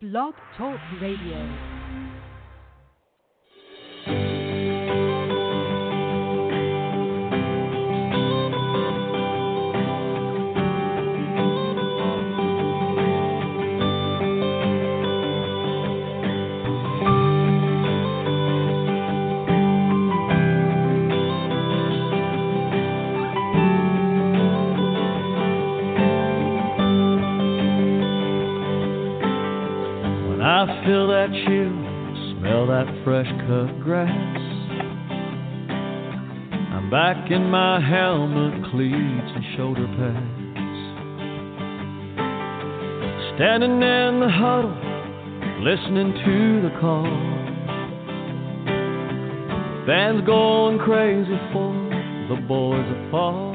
Blog Talk Radio. Fresh cut grass. I'm back in my helmet, cleats, and shoulder pads. Standing in the huddle, listening to the call. Fans going crazy for the boys of fall.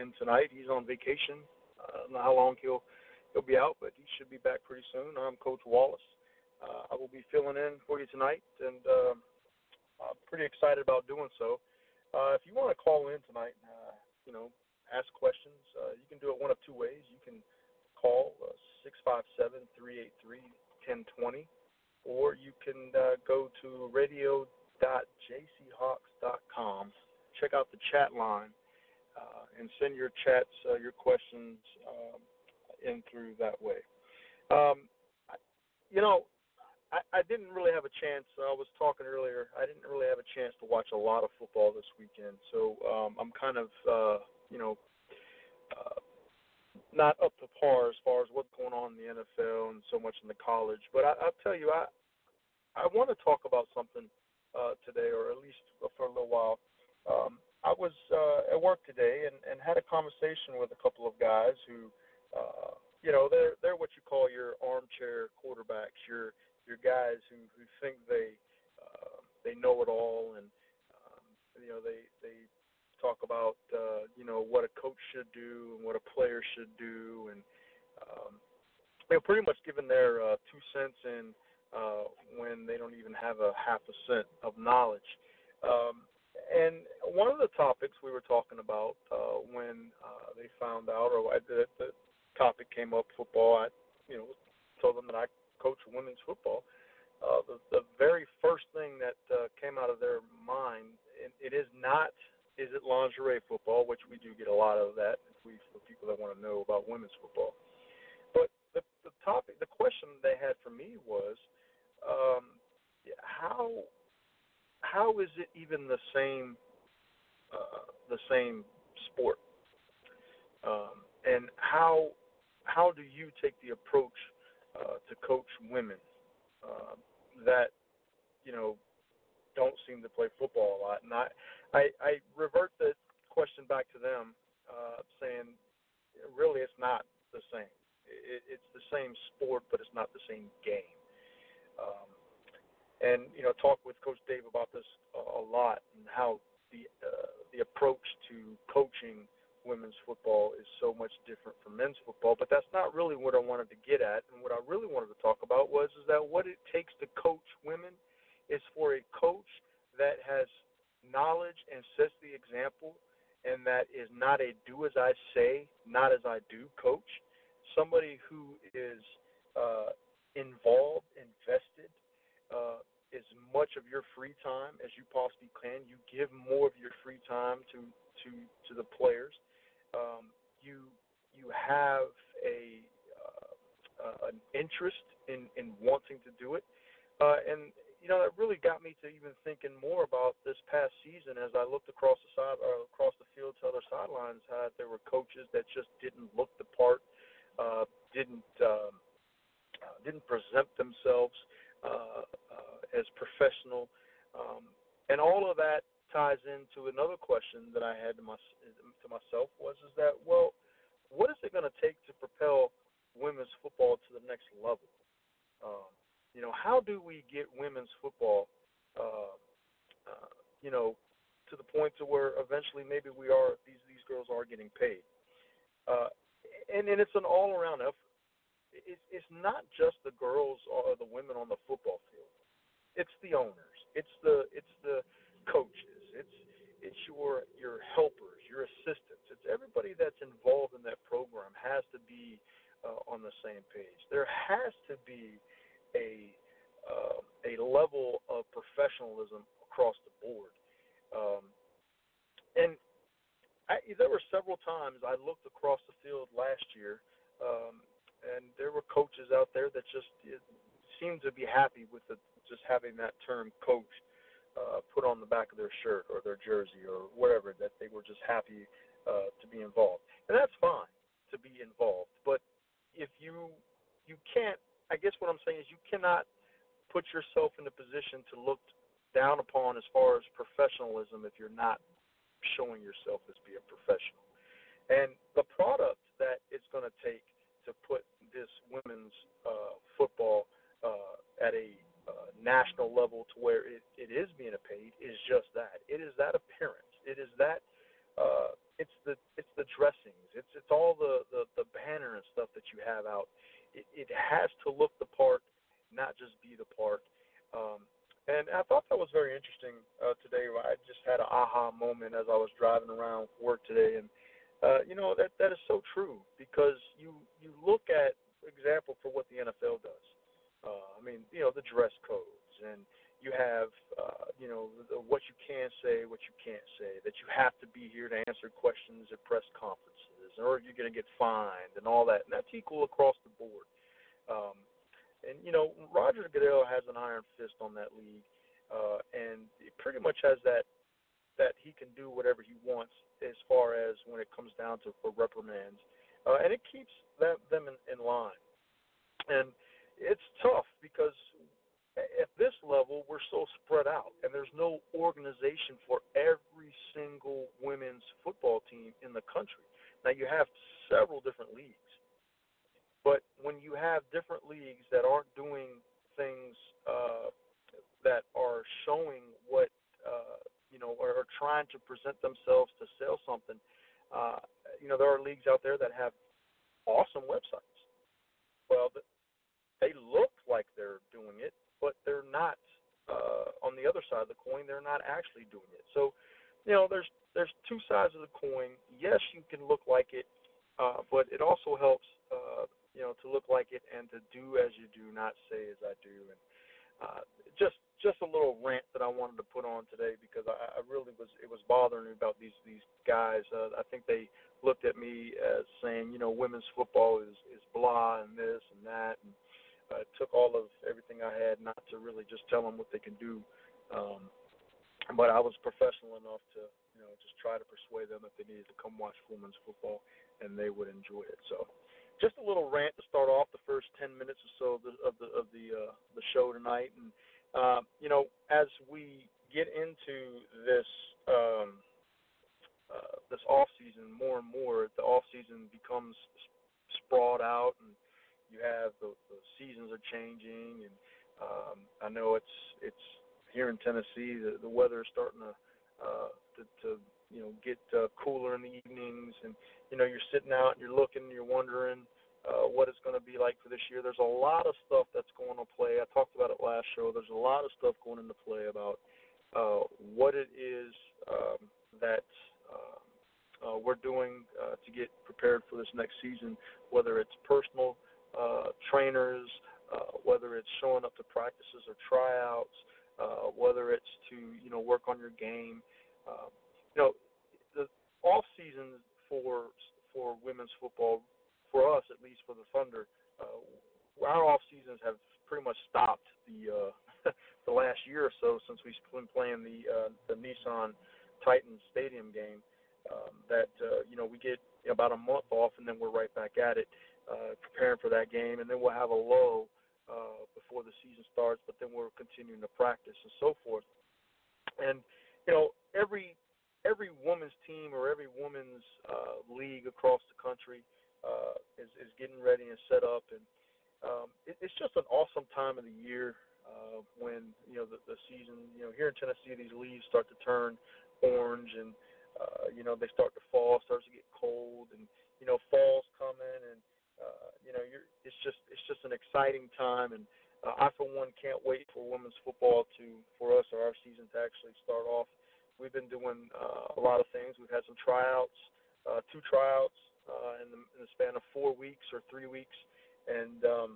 In tonight. He's on vacation. Uh, I don't know how long he'll he'll be out, but he should be back pretty soon. I'm Coach Wallace. Uh, I will be filling in for you tonight, and uh, I'm pretty excited about doing so. Uh, if you want to call in tonight, uh, you know, ask questions, uh, you can do it one of two ways. You can call uh, six five seven three eight three ten twenty or you can uh, go to radio.jchawks.com, check out the chat line, uh, and send your chats, uh, your questions um, in through that way. Um, you know, I, I didn't really have a chance. I was talking earlier. I didn't really have a chance to watch a lot of football this weekend, so um, I'm kind of, uh, you know, uh, not up to par as far as what's going on in the NFL and so much in the college. But I, I'll tell you, I I want to talk about something uh, today, or at least for a little while. Um, I was uh, at work today and, and had a conversation with a couple of guys who, uh, you know, they're they're what you call your armchair quarterbacks, your your guys who who think they uh, they know it all, and um, you know they they talk about uh, you know what a coach should do and what a player should do, and um, they're pretty much giving their uh, two cents in uh, when they don't even have a half a cent of knowledge. Um, and one of the topics we were talking about uh, when uh, they found out, or the, the topic came up, football. I, you know, told them that I coach women's football. Uh, the, the very first thing that uh, came out of their mind, it, it is not, is it lingerie football, which we do get a lot of that we, for people that want to know about women's football. But the, the topic, the question they had for me was, um, how how is it even the same uh, the same sport? Um, and how how do you take the approach uh, to coach women uh, that you know don't seem to play football a lot? And I I, I revert the question back to them, uh, saying really it's not the same. It, it's the same sport, but it's not the same game. Um, and you know, talk with Coach Dave about this a, lot and how the uh, the approach to coaching women's football is so much different from men's football. But that's not really what I wanted to get at. And what I really wanted to talk about was is that what it takes to coach women is for a coach that has knowledge and sets the example, and that is not a do as I say, not as I do coach. Somebody who is uh, involved, invested, uh, as much of your free time as you possibly can. You give more of your free time to to to the players. Um, you you have a uh, uh, an interest in in wanting to do it, uh, and you know that really got me to even thinking more about this past season as I looked across the side uh, across the field to other sidelines. How there were coaches that just didn't look the part, uh, didn't. Um, uh, didn't present themselves uh, uh, as professional, um, and all of that ties into another question that I had to, my, to myself was is that well, what is it going to take to propel women's football to the next level? Um, you know, how do we get women's football, uh, uh, you know, to the point to where eventually maybe we are these these girls are getting paid, uh, and and it's an all around effort it's it's not just the girls or the women on the football field. It's the owners. It's the it's the coaches. It's it's your your helpers, your assistants. It's everybody that's involved in that program has to be uh, on the same page. There has to be a uh, a level of professionalism across the board. Um, and I, there were several times I looked across the field last year, um, and there were coaches out there that just seemed to be happy with the just having that term coach uh, put on the back of their shirt or their jersey or whatever, that they were just happy uh, to be involved. And that's fine to be involved. But if you you can't, I guess what I'm saying is you cannot put yourself in a position to look down upon as far as professionalism if you're not showing yourself as being professional. And the product that it's going to take to put this women's uh, football uh, at a national level to where it, it is being paid is just that. It is that appearance. It is that. Uh, it's the it's the dressings. It's it's all the, the the banner and stuff that you have out. It, it has to look the part, not just be the part. Um, and I thought that was very interesting uh, today. I just had an aha moment as I was driving around work today, and uh, you know that that is so true because you you look at example for what the NFL does. Uh, I mean, you know, the dress codes, and you have, uh, you know, the, what you can say, what you can't say, that you have to be here to answer questions at press conferences, or you're going to get fined, and all that. And that's equal across the board. Um, and you know, Roger Goodell has an iron fist on that league, uh, and it pretty much has that that he can do whatever he wants as far as when it comes down to for reprimands, uh, and it keeps them them in, in line. And it's tough because at this level we're so spread out and there's no organization for every single women's football team in the country. Now you have several different leagues. But when you have different leagues that aren't doing things uh, that are showing what uh, you know, or, or trying to present themselves to sell something, uh, you know, there are leagues out there that have awesome websites. Well, they look like they're doing it, but they're not. Uh, on the other side of the coin, they're not actually doing it. So, you know, there's there's two sides of the coin. Yes, you can look like it, uh, but it also helps, uh, you know, to look like it and to do as you do, not say as I do. And uh, just just a little rant that I wanted to put on today because I, I really was it was bothering me about these these guys. Uh, I think they looked at me as saying, you know, women's football is is blah and this and that, and I took all of everything I had not to really just tell them what they can do. Um, but I was professional enough to, you know, just try to persuade them if they needed to come watch women's football, and they would enjoy it. So, just a little rant to start off the first 10 minutes or so of the of the of the, uh, the show tonight, and uh, you know, as we get into this um, uh, this off season more and more, the off season becomes sprawled out and you have the, the seasons are changing, and um, I know it's it's here in Tennessee. The, the weather is starting to, uh, to to you know get uh, cooler in the evenings, and you know you're sitting out and you're looking, and you're wondering uh, what it's going to be like for this year. There's a lot of stuff that's going to play. I talked about it last show. There's a lot of stuff going into play about uh, what it is um, that. Uh, uh, we're doing uh, to get prepared for this next season, whether it's personal uh, trainers, uh, whether it's showing up to practices or tryouts, uh, whether it's to you know work on your game. Uh, you know, the off season for for women's football, for us at least for the Thunder, uh, our off seasons have pretty much stopped the uh, the last year or so since we've been playing the uh, the Nissan Titan Stadium game. Um, that uh, you know we get about a month off and then we're right back at it uh, preparing for that game, and then we'll have a lull uh, before the season starts. But then we're continuing to practice and so forth. And you know, every every women's team or every women's uh, league across the country uh, is is getting ready and set up, and um, it, it's just an awesome time of the year uh, when you know the, the season. You know, here in Tennessee, these leaves start to turn orange, and uh, you know they start to fall, starts to get cold, and you know fall's coming, and uh, you know, you're, it's just it's just an exciting time, and uh, I for one can't wait for women's football to for us or our season to actually start off. We've been doing uh, a lot of things. We've had some tryouts, uh, two tryouts uh, in, the, in the span of four weeks or three weeks, and um,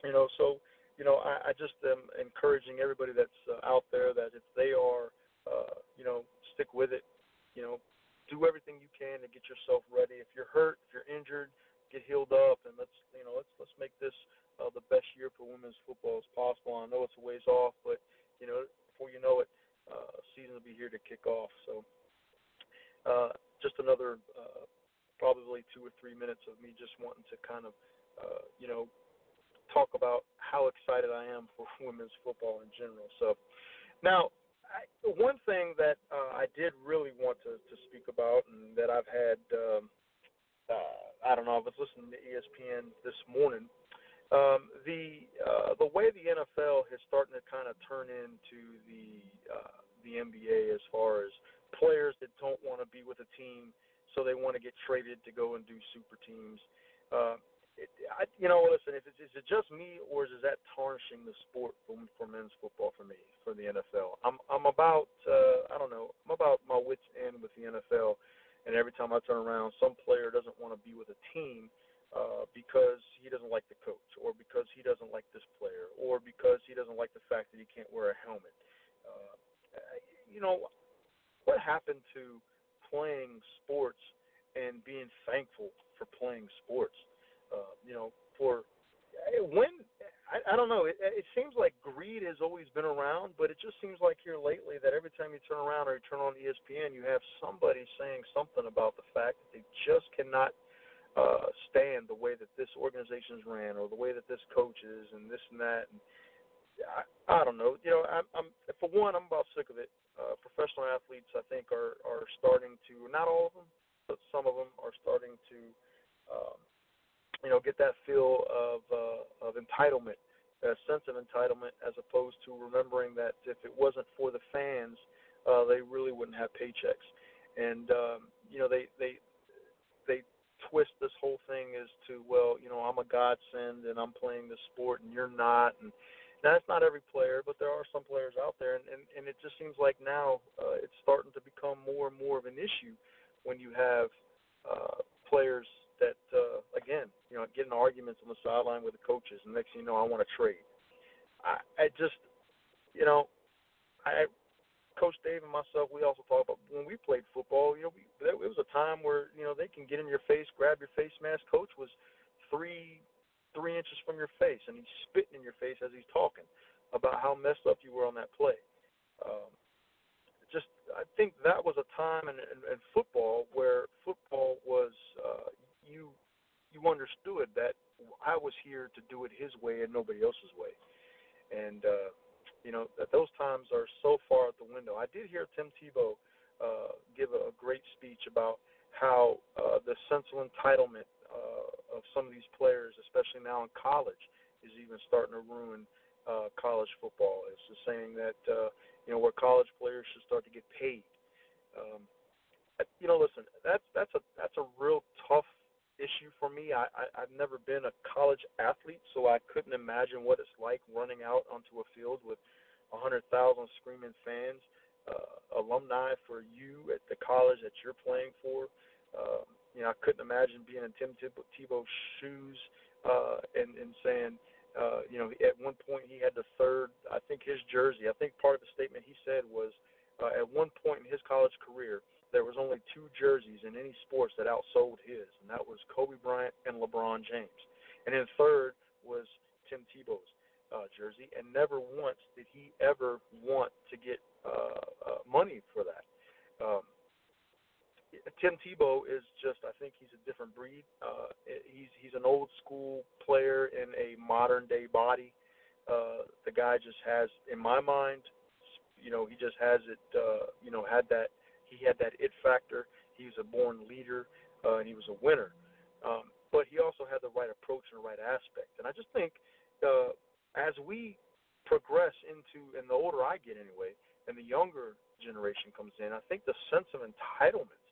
you know, so you know, I, I just am encouraging everybody that's uh, out there that if they are, uh, you know, stick with it. You know, do everything you can to get yourself ready. If you're hurt, if you're injured, get healed up, and let's, you know, let's let's make this uh, the best year for women's football as possible. I know it's a ways off, but you know, before you know it, uh, season will be here to kick off. So, uh, just another uh, probably two or three minutes of me just wanting to kind of, uh, you know, talk about how excited I am for women's football in general. So now, I, one thing that uh, I did really want to, to speak about, and that I've had, um, uh, I don't know, I was listening to ESPN this morning. Um, the uh, the way the NFL is starting to kind of turn into the uh, the NBA as far as players that don't want to be with a team, so they want to get traded to go and do super teams. Uh, it, I, you know, listen, if it's, is it just me or is that tarnishing the sport for, for men's football for me for the NFL? I'm I'm about uh, I don't know I'm about my wits end with the NFL, and every time I turn around, some player doesn't want to be with a team uh, because he doesn't like the coach, or because he doesn't like this player, or because he doesn't like the fact that he can't wear a helmet. Uh, you know, what happened to playing sports and being thankful for playing sports? uh, you know, for eh, when I, I don't know. It, it seems like greed has always been around, but it just seems like here lately that every time you turn around or you turn on ESPN, you have somebody saying something about the fact that they just cannot uh, stand the way that this organization's ran or the way that this coach is and this and that. And I, I don't know. You know, I'm, I'm for one, I'm about sick of it. Uh, professional athletes, I think, are are starting to not all of them, but some of them are starting to um, you know, get that feel of uh, of entitlement, a sense of entitlement, as opposed to remembering that if it wasn't for the fans, uh, they really wouldn't have paychecks. And um, you know, they they they twist this whole thing as to well, you know, I'm a godsend and I'm playing the sport and you're not, and that's not every player, but there are some players out there, and and, and it just seems like now uh, it's starting to become more and more of an issue when you have uh, players that uh, again, you know, getting arguments on the sideline with the coaches, and next thing you know, I want to trade. I, I just, you know, I, Coach Dave and myself, we also talk about when we played football. You know, we, it was a time where you know they can get in your face, grab your face mask. Coach was three three inches from your face, and he's spitting in your face as he's talking about how messed up you were on that play. Um, just, I think that was a time in, in, in football where football was understood that I was here to do it his way and nobody else's way. And uh, you know that those times are so far out the window. I did hear Tim Tebow uh, give a, great speech about how uh, the sense of entitlement uh, of some of these players, especially now in college, is even starting to ruin uh, college football. It's just saying that uh, you know where college players should start to get paid. Um, you know, listen, that's that's a that's a real issue for me. I, I I've never been a college athlete, so I couldn't imagine what it's like running out onto a field with a hundred thousand screaming fans, uh, alumni for you at the college that you're playing for. Um, you know, I couldn't imagine being in Tim Tebow's shoes uh, and and saying, uh, you know, at one point he had the third. I think his jersey. I think part of the statement he said was, uh, at one point in his college career, there was only two jerseys in any sports that outsold his, and that was Kobe Bryant and LeBron James. And then third was Tim Tebow's uh, jersey, and never once did he ever want to get uh, uh, money for that. Um, Tim Tebow is just, I think he's a different breed. Uh, he's he's an old school player in a modern day body. Uh, the guy just has, in my mind, you know, he just has it. Uh, you know, had that he had that it factor. He was a born leader, uh, and he was a winner. Um, but he also had the right approach and the right aspect. And I just think uh, as we progress into, and the older I get anyway, and the younger generation comes in, I think the sense of entitlement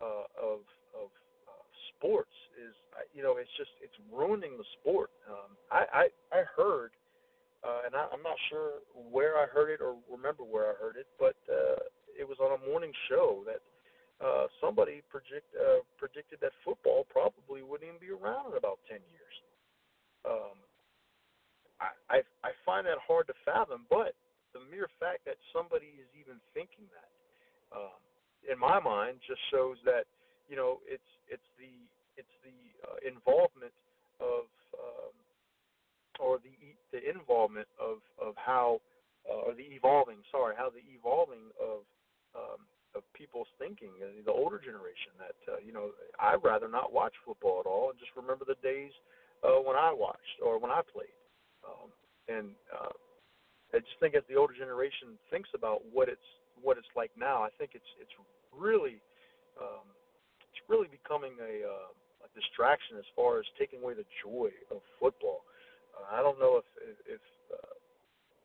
uh, of of uh, sports is, you know, it's just it's ruining the sport. Um, I, I I heard, uh, and I, I'm not sure where I heard it or remember where I heard it, but uh, it was on a morning show that uh, somebody predict, uh, predicted that football probably wouldn't even be around in about ten years. Um, I, I I find that hard to fathom. But the mere fact that somebody is even thinking that, um, in my mind, just shows that you know it's it's the it's the uh, involvement of um, or the the involvement of of how uh, or the evolving sorry how the evolving of um, of people's thinking uh, the older generation that uh, you know I'd rather not watch football at all and just remember the days uh, when I watched or when I played. Um, and uh, I just think as the older generation thinks about what it's what it's like now I think it's it's really um, it's really becoming a, uh, a distraction as far as taking away the joy of football. Uh, I don't know if if, if uh,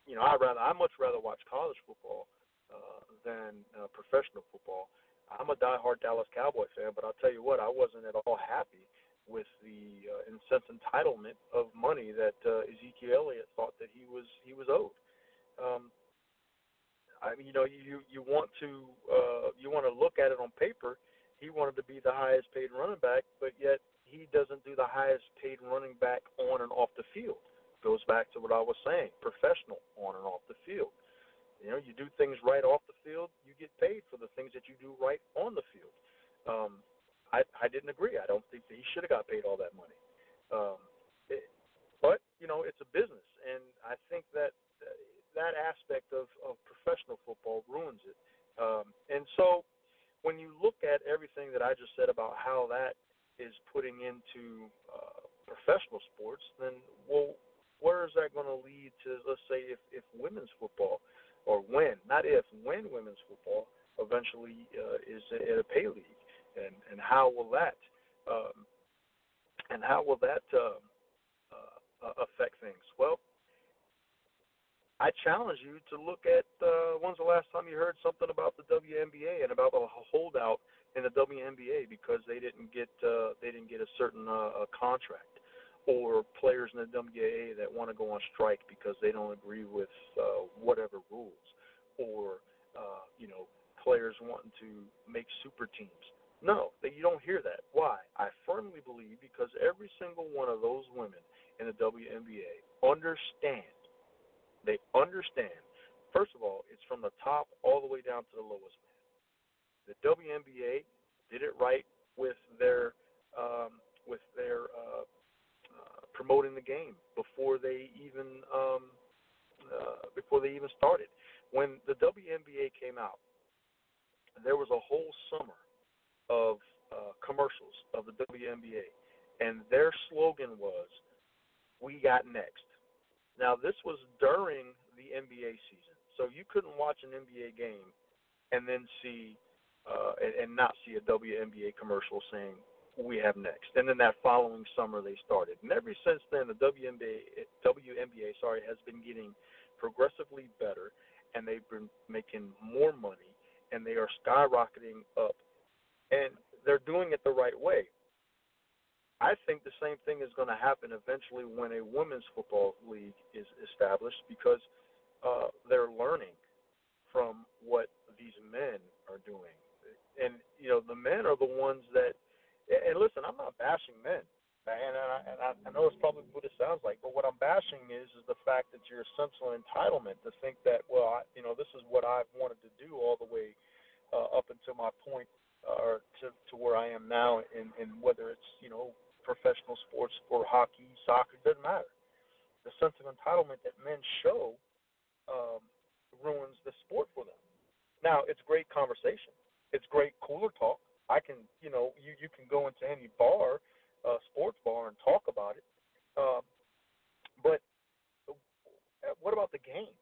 you know I rather I much rather watch college football uh, than uh, professional football. I'm a diehard Dallas Cowboy fan, but I'll tell you what, I wasn't at all happy with the uh, sense entitlement of money that uh, Ezekiel Elliott thought that he was he was owed. Um, I mean, you know, you you want to uh, you want to look at it on paper. He wanted to be the highest paid running back, but yet he doesn't do the highest paid running back on and off the field. Goes back to what I was saying, professional on and off the field. You know, you do things right off the field, you get paid for the things that you do right on the field. Um, I, I didn't agree. I don't think that he should have got paid all that money. Um, it, but you know, it's a business, and I think that that aspect of, of professional football ruins it. Um, and so, when you look at everything that I just said about how that is putting into uh, professional sports, then well, where is that going to lead to? Let's say if if women's football, or when, not if, when women's football eventually uh, is in a pay league, and and how will that um, and how will that uh, uh, affect things? Well, I challenge you to look at uh, when's the last time you heard something about the WNBA and about a holdout in the WNBA because they didn't get uh, they didn't get a certain uh, contract, or players in the WNBA that want to go on strike because they don't agree with uh, whatever rules, or uh, you know players wanting to make super teams. No, you don't hear that. Why? I firmly believe because every single one of those women in the WNBA understand. They understand. First of all, it's from the top all the way down to the lowest the WNBA did it right with their um, with their uh, promoting the game before they even um, uh, before they even started. When the WNBA came out, there was a whole summer of uh, commercials of the WNBA, and their slogan was "We got next." Now this was during the NBA season, so you couldn't watch an NBA game and then see uh, and, and not see a WNBA commercial saying we have next. And then that following summer they started, and ever since then the WNBA WNBA sorry has been getting progressively better, and they've been making more money, and they are skyrocketing up, and they're doing it the right way. I think the same thing is going to happen eventually when a women's football league is established because uh, they're learning from what these men are doing and you know the men are the ones that. And listen, I'm not bashing men, and I, and I, I know it's probably what it sounds like, but what I'm bashing is is the fact that your sense of entitlement to think that well, I, you know, this is what I've wanted to do all the way uh, up until my point, uh, or to to where I am now, and and whether it's you know professional sports or hockey, soccer, doesn't matter. The sense of entitlement that men show um, ruins the sport for them. Now, it's great conversation it's great cooler talk. I can, you know, you you can go into any bar, uh, sports bar, and talk about it. Um, but uh, what about the game?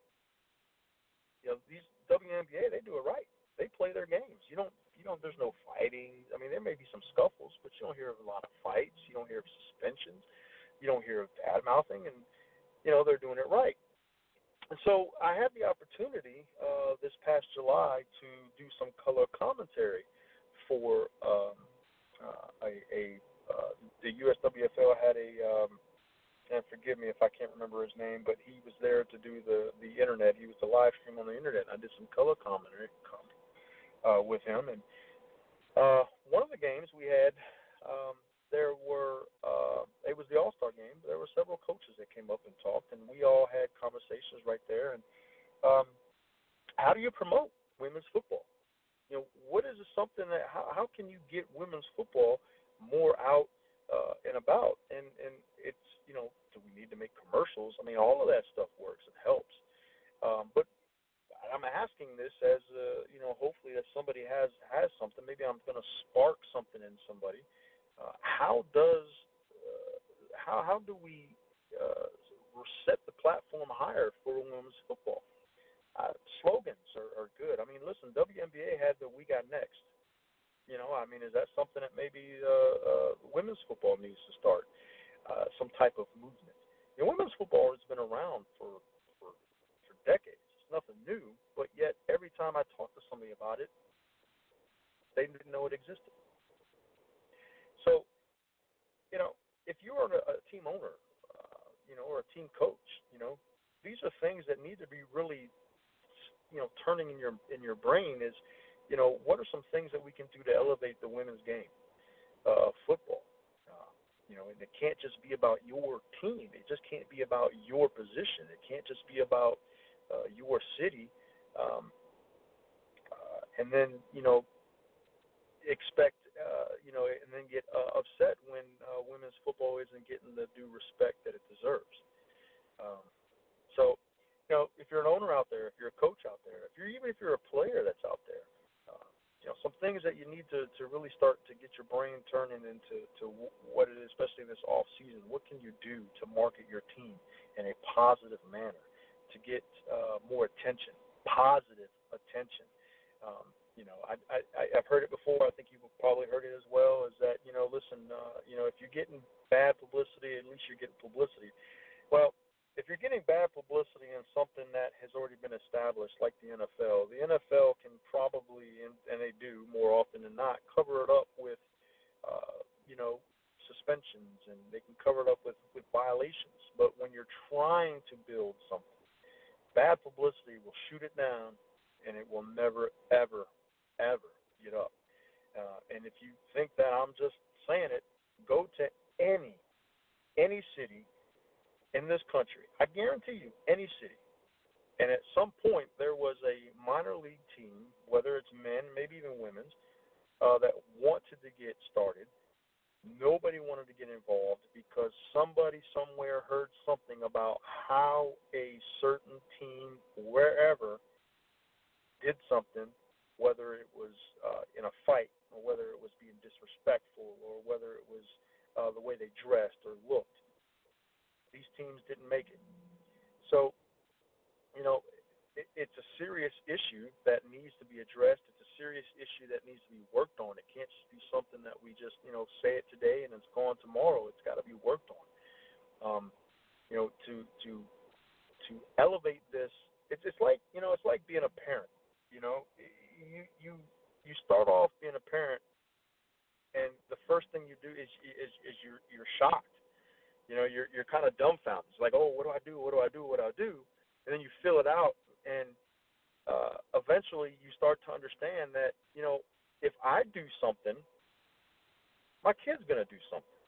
You know, these WNBA they do it right. They play their games. You don't, you don't. There's no fighting. I mean, there may be some scuffles, but you don't hear of a lot of fights. You don't hear of suspensions. You don't hear of bad mouthing, and you know they're doing it right. And so I had the opportunity uh, this past July to do some color commentary for um, uh, a, a uh, the USWFL had a um, and forgive me if I can't remember his name, but he was there to do the the internet. He was the live stream on the internet. I did some color commentary uh, with him, and uh, one of the games we had um, there were uh, it was the All Star game. There were several coaches that came up and talked, and we all had conversations right there. And um, how do you promote women's football? You know, what is it something that how, how can you get women's football more out uh, and about? And and it's you know, do we need to make commercials? I mean, all of that stuff works. It helps. Um, but I'm asking this as uh, you know, hopefully that somebody has has something. Maybe I'm going to spark something in somebody uh, how does uh, how how do we uh, set the platform higher for women's football? Uh, slogans are, are good. I mean, listen, WNBA had the "We Got Next." You know, I mean, is that something that maybe uh, uh, women's football needs to start? Uh, some type of movement. You know, women's football has been around for, for for decades. It's nothing new, but yet every time I talk to somebody about it, they didn't know it existed. So, you know, if you're a, a team owner, uh, you know, or a team coach, you know, these are things that need to be really, you know, turning in your in your brain is, you know, what are some things that we can do to elevate the women's game, uh, football. Uh, you know, and it can't just be about your team. It just can't be about your position. It can't just be about uh, your city. Um, uh, and then, you know, expect uh, you know, and then get uh, upset when uh, women's football isn't getting the due respect that it deserves. Um, so, you know, if you're an owner out there, if you're a coach out there, if you're even if you're a player that's out there, uh, you know, some things that you need to to really start to get your brain turning into to what it is, especially in this off season. What can you do to market your team in a positive manner to get uh, more attention, positive attention? Um, you know, I, I I've heard it before. I think you've probably heard it as well. Is that you know, listen, uh, you know, if you're getting bad publicity, at least you're getting publicity. Well, if you're getting bad publicity in something that has already been established, like the NFL, the NFL can probably, and, they do more often than not, cover it up with, uh, you know, suspensions, and they can cover it up with with violations. But when you're trying to build something, bad publicity will shoot it down, and it will never ever ever get up. Uh, and if you think that I'm just saying it, go to any any city in this country. I guarantee you, any city. And at some point, there was a minor league team, whether it's men, maybe even women's, uh, that wanted to get started. Nobody wanted to get involved because somebody somewhere heard something about how a certain team, wherever, did something whether it was uh, in a fight or whether it was being disrespectful or whether it was uh, the way they dressed or looked. These teams didn't make it. So, you know, it, it's a serious issue that needs to be addressed. It's a serious issue that needs to be worked on. It can't just be something that we just, you know, say it today and it's gone tomorrow. It's got to be worked on. Um, you know, to to to elevate this, it's it's like you know, it's like being a parent. You know, you you you start off being a parent, and the first thing you do is is is you're you're shocked. You know, you're you're kind of dumbfounded. It's like, oh, what do I do? What do I do? What do I do? And then you fill it out, and uh, eventually you start to understand that you know if I do something, my kid's gonna do something.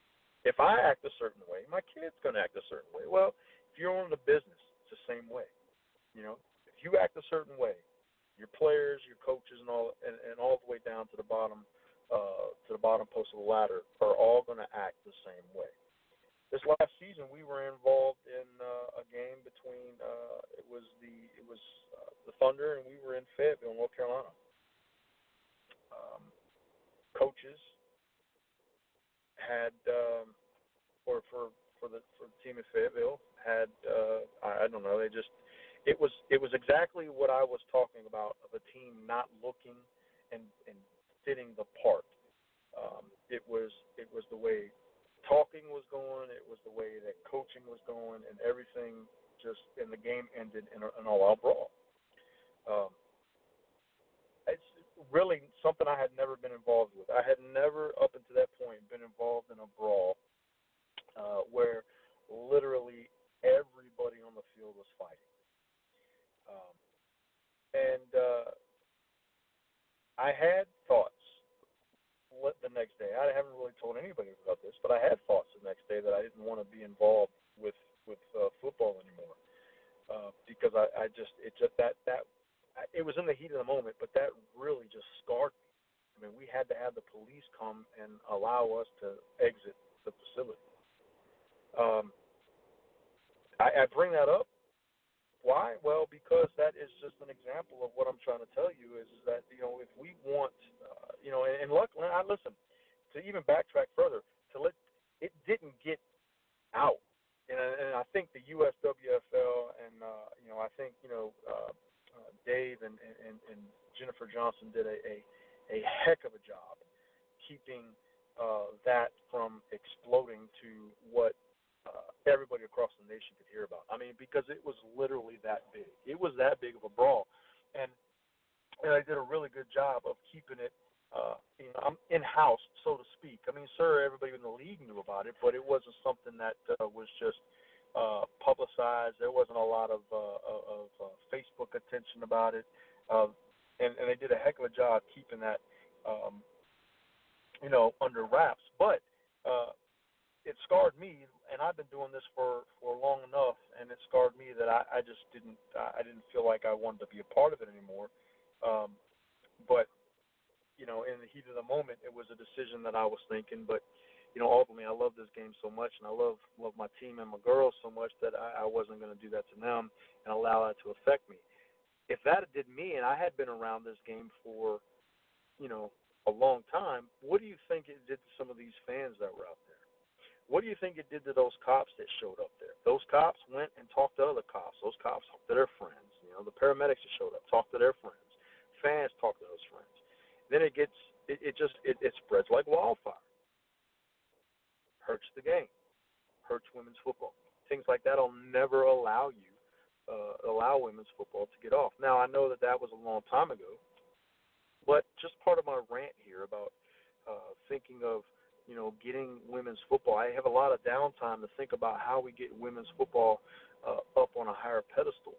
If I act a certain way, my kid's gonna act a certain way. Well, if you're in the business, it's the same way. You know, if you act a certain way, your players, your coaches, and all, and, and all the way down to the bottom, uh, to the bottom post of the ladder, are all going to act the same way. This last season, we were involved in uh, a game between uh, it was the it was uh, the Thunder, and we were in Fayetteville, North Carolina. Um, coaches had um, for for for the for the team in Fayetteville had uh, I, I don't know they just it was it was exactly what I was talking about of a team not looking and and fitting the part. Um, it was it was the way talking was going, it was the way that coaching was going, and everything just and the game ended in an all-out brawl. Um, it's really something I had never been involved with. I had never, up until that point, been involved in a brawl uh, where literally everybody on the field was fighting. Um, and uh, I had thoughts the next day. I haven't really told anybody about this, but I had thoughts the next day that I didn't want to be involved with with uh, football anymore uh, because I, I just it just that that it was in the heat of the moment, but that really just scarred me. I mean, we had to have the police come and allow us to exit the facility. Um, I, I bring that up. Why? Well, because that is just an example of what I'm trying to tell you is that you know if we want, uh, you know, and, and luckily, I listen to even backtrack further to let it didn't get out, and, and I think the USWFL and uh, you know I think you know uh, uh, Dave and, and and Jennifer Johnson did a a, a heck of a job keeping uh, that from exploding to what uh, everybody across the nation could hear about. I mean, because it was literally that big. It was that big of a brawl, and and I did a really good job of keeping it, uh, you know, I'm in house, so to speak. I mean, sir, everybody in the league knew about it, but it wasn't something that uh, was just uh, publicized. There wasn't a lot of uh, of uh, Facebook attention about it, uh, and and they did a heck of a job keeping that, um, you know, under wraps. But uh, it scarred me, and I've been doing this for for long enough, and it scarred me that I, I just didn't I didn't feel like I wanted to be a part of it anymore. Um, but you know, in the heat of the moment, it was a decision that I was thinking. But you know, ultimately, I love this game so much, and I love love my team and my girls so much that I, I wasn't going to do that to them and allow that to affect me. If that did me, and I had been around this game for, you know, a long time, what do you think it did to some of these fans that were out there? What do you think it did to those cops that showed up there? Those cops went and talked to other cops. Those cops talked to their friends. You know, the paramedics that showed up talked to their friends. Fans talked to those friends. Then it gets, it, it just, it, it spreads like wildfire. Hurts the game. Hurts women's football. Things like that'll never allow you, uh, allow women's football to get off. Now I know that that was a long time ago, but just part of my rant here about uh, thinking of you know, getting women's football. I have a lot of downtime to think about how we get women's football uh, up on a higher pedestal.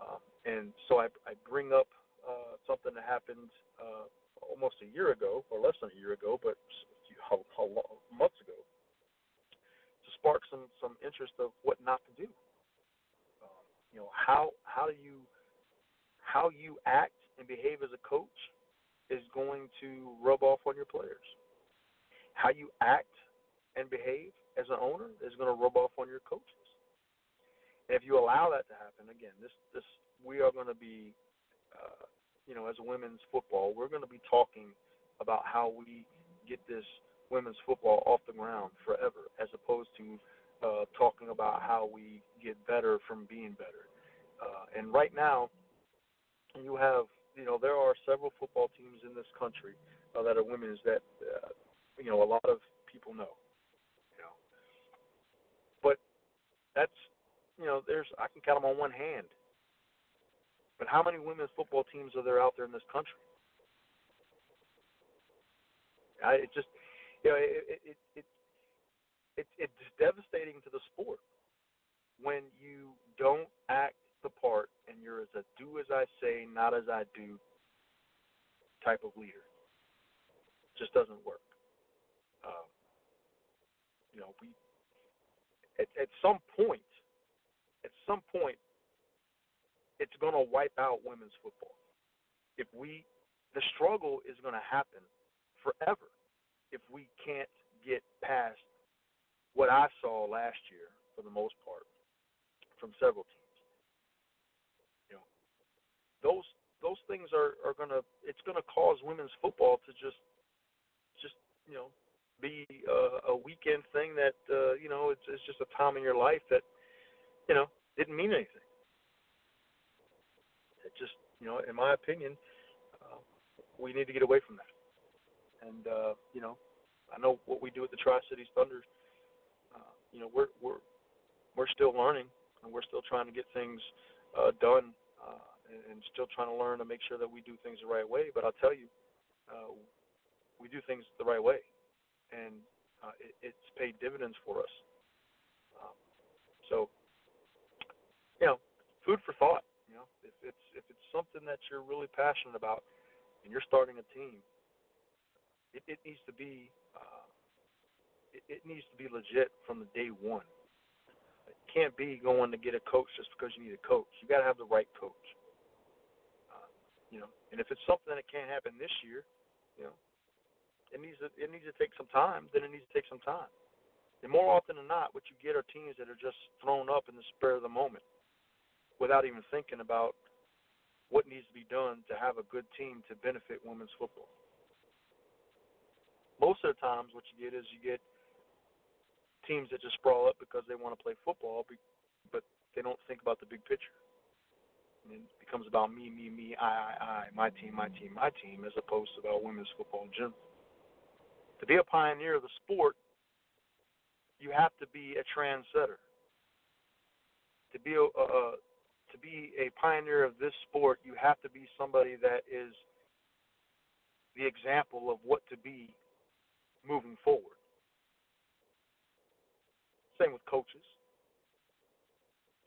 Um, and so I, I bring up uh, something that happened uh, almost a year ago, or less than a year ago, but how, how long, months ago, to spark some some interest of what not to do. Um, you know, how how do you how you act and behave as a coach is going to rub off on your players how you act and behave as an owner is going to rub off on your coaches. And if you allow that to happen, again, this this we are going to be, uh, you know, as women's football, we're going to be talking about how we get this women's football off the ground forever, as opposed to uh, talking about how we get better from being better. Uh, and right now, you have, you know, there are several football teams in this country uh, that are women's that uh, you know a lot of people know. You know, but that's you know there's I can count them on one hand. But how many women's football teams are there out there in this country? I, it just you know it it it, it it's devastating to the sport when you don't act the part and you're as a do as I say, not as I do type of leader. It just doesn't work. Um, you know, we at, at some point, at some point, it's going to wipe out women's football. If we, the struggle is going to happen forever if we can't get past what I saw last year, for the most part, from several teams. You know, those those things are are to it's to cause women's football to just just you know be a, a weekend thing that uh, you know it's, it's just a time in your life that you know didn't mean anything. It just you know, in my opinion, uh, we need to get away from that. And uh, you know, I know what we do at the Tri Cities Thunder. Uh, you know, we're we're we're still learning and we're still trying to get things uh, done uh, and, and still trying to learn to make sure that we do things the right way. But I'll tell you, uh, we do things the right way and uh, it, it's paid dividends for us. Um, so, you know, food for thought. You know, if it's if it's something that you're really passionate about, and you're starting a team, it, it needs to be uh, it, it needs to be legit from the day one. It can't be going to get a coach just because you need a coach. You got to have the right coach. Uh, you know, and if it's something that can't happen this year, you know, it needs to it needs to take some time. Then it needs to take some time. And more often than not, what you get are teams that are just thrown up in the spur of the moment, without even thinking about what needs to be done to have a good team to benefit women's football. Most of the times, what you get is you get teams that just sprawl up because they want to play football, but they don't think about the big picture. And it becomes about me, me, me, I, I, I, my team, my team, my team, as opposed to about women's football in general. To be a pioneer of the sport, you have to be a trendsetter. To be a, a to be a pioneer of this sport, you have to be somebody that is the example of what to be moving forward. Same with coaches.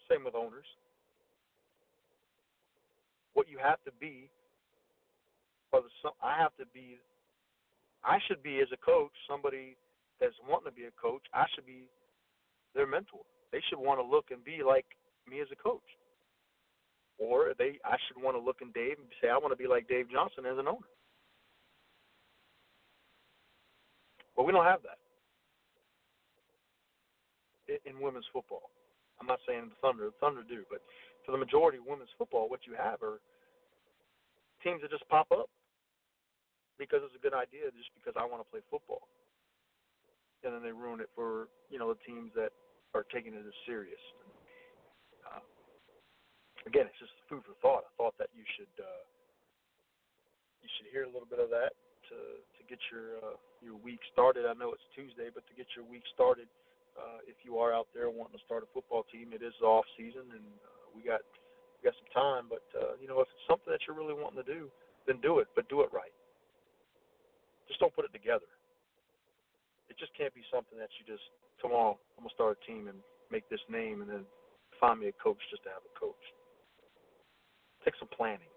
Same with owners. What you have to be, or the, I have to be, I should be as a coach somebody that's wanting to be a coach. I should be their mentor. They should want to look and be like me as a coach. Or they, I should want to look in Dave and say, I want to be like Dave Johnson as an owner. But we don't have that in women's football. I'm not saying the Thunder, the Thunder do, but for the majority of women's football, what you have are teams that just pop up because it's a good idea, just because I want to play football, and then they ruin it for you know the teams that are taking it as serious again, it's just food for thought. I thought that you should uh, you should hear a little bit of that to to get your uh, your week started. I know it's Tuesday, but to get your week started, uh, if you are out there wanting to start a football team, it is off season, and uh, we got we got some time. But uh, you know, if it's something that you're really wanting to do, then do it, but do it right. Just don't put it together. It just can't be something that you just tomorrow I'm gonna start a team and make this name, and then find me a coach just to have a coach. Takes some planning.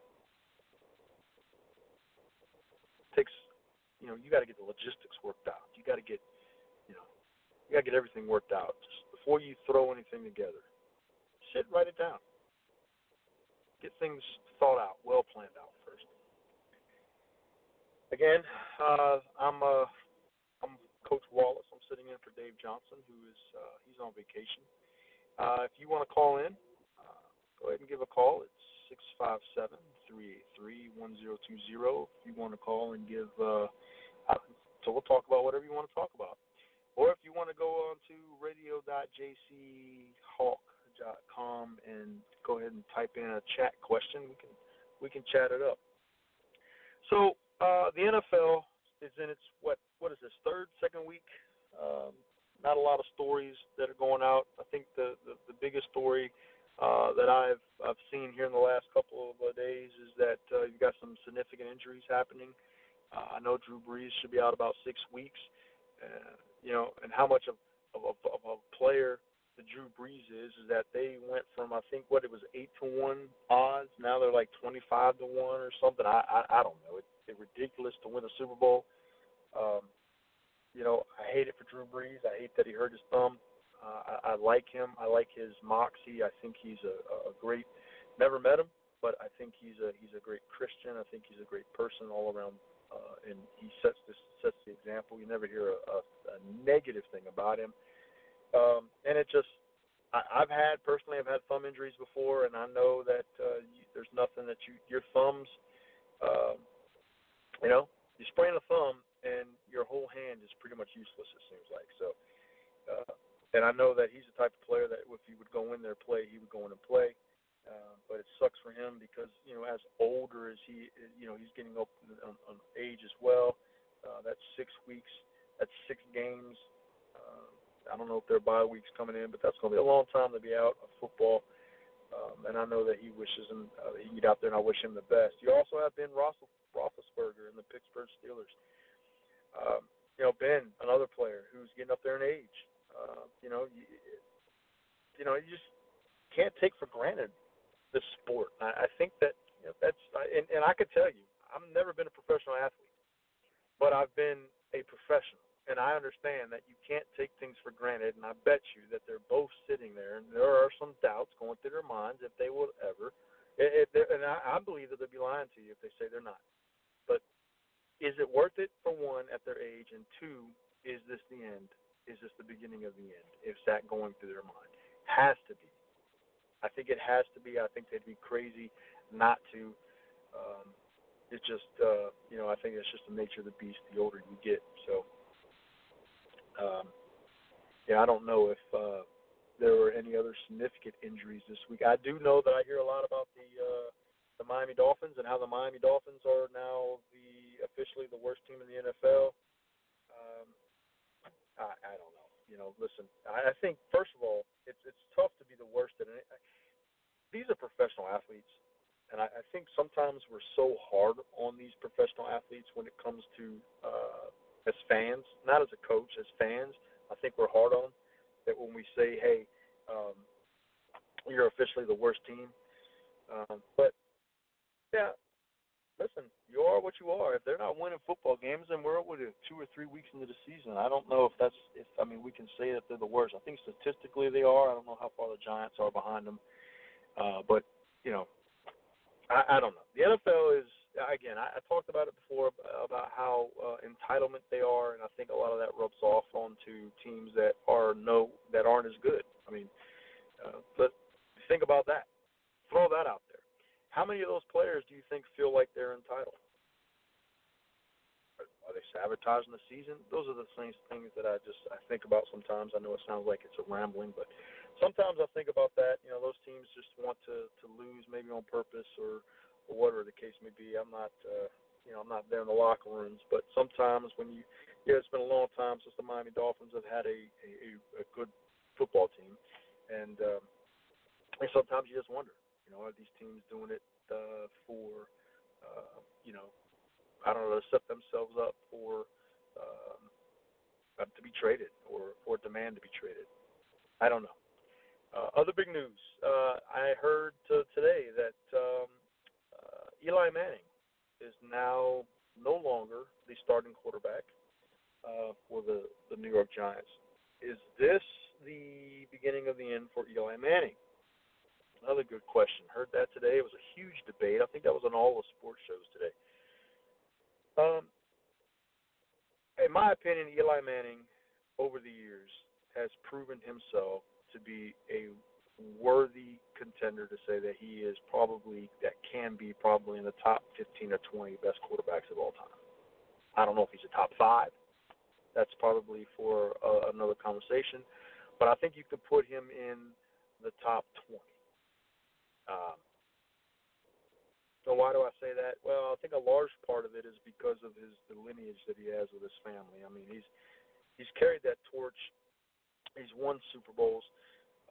Takes, you know, you got to get the logistics worked out. You got to get, you know, you got to get everything worked out just before you throw anything together. Sit, write it down. Get things thought out, well planned out. Again, uh, I'm uh, I'm Coach Wallace. I'm sitting in for Dave Johnson, who is uh, he's on vacation. Uh, if you want to call in, uh, go ahead and give a call. It's six five seven three eight three one zero two zero. if you want to call and give. Uh, so we'll talk about whatever you want to talk about. Or if you want to go on to radio.jchawk.com and go ahead and type in a chat question, we can we can chat it up. So uh, the NFL is in its what what is this third second week? Um, not a lot of stories that are going out. I think the the, the biggest story uh, that I've I've seen here in the last couple of uh, days is that uh, you've got some significant injuries happening. Uh, I know Drew Brees should be out about six weeks. Uh, you know, and how much of of, of a player Drew Brees is is that they went from I think what it was eight to one odds. Now they're like twenty five to one or something. I I, I don't know. It, it's ridiculous to win a Super Bowl. Um, you know, I hate it for Drew Brees. I hate that he hurt his thumb. Uh, I, I like him. I like his moxie. I think he's a, a great. Never met him, but I think he's a he's a great Christian. I think he's a great person all around, uh, and he sets this sets the example. You never hear a, a, a negative thing about him, um, and it just. I, I've had personally, I've had thumb injuries before, and I know that uh, you, there's nothing that you your thumbs, um, you know, you sprain a thumb and your whole hand is pretty much useless. It seems like so. Uh, and I know that he's the type of player that if he would go in there play, he would go in and play. Uh, but it sucks for him because you know as older as he, you know, he's getting up on, on age as well. Uh, that's six weeks. That's six games. I don't know if there are bye weeks coming in, but that's going to be a long time to be out of football. Um, and I know that he wishes him uh, he get out there, and I wish him the best. You also have Ben Roethlisberger in the Pittsburgh Steelers. Um, you know, Ben, another player who's getting up there in age. Uh, you know, you, you know, you just can't take for granted this sport. I, I think that you know, that's, and, and I could tell you, I've never been a professional athlete, but I've been a professional, and I understand that you can't take things for granted. And I bet you that they're both sitting there, and there are some doubts going through their minds if they will ever. If and I, I believe that they'll be lying to you if they say they're not. But is it worth it for one at their age, and two, is this the end? Is this the beginning of the end? Is that going through their mind? Has to be. I think it has to be. I think they'd be crazy not to. Um, it's just, uh, you know, I think it's just the nature of the beast. The older you get, so. Um, yeah, I don't know if uh, there were any other significant injuries this week. I do know that I hear a lot about the uh, the Miami Dolphins and how the Miami Dolphins are now the officially the worst team in the NFL. Um, I, I don't know. You know, listen. I, I think first of all, it's it's tough to be the worst at it. These are professional athletes, and I, I think sometimes we're so hard on these professional athletes when it comes to uh, as fans, not as a coach, as fans. I think we're hard on. That when we say, "Hey, um, you're officially the worst team," um, but yeah, listen, you are what you are. If they're not winning football games, then we're what two or three weeks into the season. I don't know if that's if I mean we can say that they're the worst. I think statistically they are. I don't know how far the Giants are behind them, uh, but you know, I, I don't know. The NFL is again. I, I talked about it before about how uh, entitlement they are, and I think a lot of that rubs off onto teams that are no that aren't as good. I mean, uh, but think about that. Throw that out there. How many of those players do you think feel like they're entitled? Are they sabotaging the season? Those are the things things that I just I think about sometimes. I know it sounds like it's a rambling, but sometimes I think about that. You know, those teams just want to to lose maybe on purpose or or whatever the case may be. I'm not, uh, you know, I'm not there in the locker rooms, but sometimes when you, yeah, it's been a long time since the Miami Dolphins have had a a, a good football team, and um, and sometimes you just wonder, you know, are these teams doing it uh, for, uh, you know, I don't know, to set themselves up for um, uh, to be traded or for demand to be traded. I don't know. Uh, other big news. Uh, I heard uh, today that um, Eli Manning is now no longer the starting quarterback uh, for the, the New York Giants. Is this the beginning of the end for Eli Manning? Another good question. Heard that today. It was a huge debate. I think that was on all the sports shows today. Um, in my opinion, Eli Manning, over the years, has proven himself to be a worthy contender to say that he is probably that can be probably in the top 15 or 20 best quarterbacks of all time. I don't know if he's a top five. That's probably for uh, another conversation, but I think you could put him in the top 20. Um, so why do I say that? Well, I think a large part of it is because of his the lineage that he has with his family. I mean, he's he's carried that torch. He's won Super Bowls.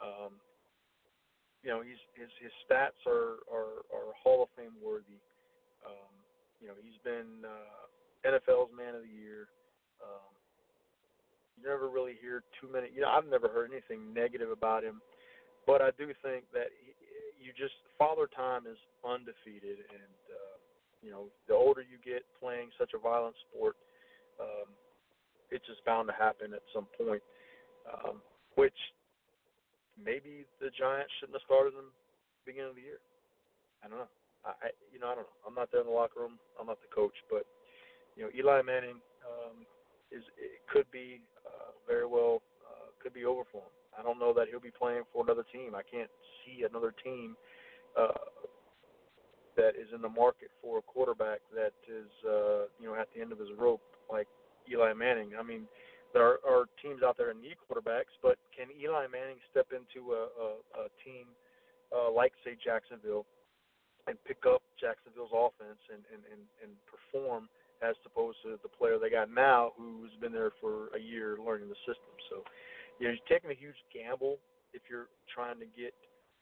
Um, you know, he's his his stats are are, are Hall of Fame worthy. Um, you know, he's been uh, NFL's Man of the Year. Um, you never really hear too many. You know, I've never heard anything negative about him, but I do think that he, you just Father Time is undefeated, and uh, you know, the older you get playing such a violent sport, um, it's just bound to happen at some point. Um, which maybe the Giants shouldn't have started him beginning of the year. I don't know. I, I you know I don't know. I'm not there in the locker room. I'm not the coach, but you know Eli Manning um, is it could be uh, very well uh, could be over for him. I don't know that he'll be playing for another team. I can't see another team uh, that is in the market for a quarterback that is uh, you know at the end of his rope like Eli Manning. I mean, there are, teams out there that need quarterbacks, but can Eli Manning step into a, a, a team uh, like, say, Jacksonville and pick up Jacksonville's offense and, and, and, and perform as opposed to the player they got now who's been there for a year learning the system? So, you know, you're taking a huge gamble if you're trying to get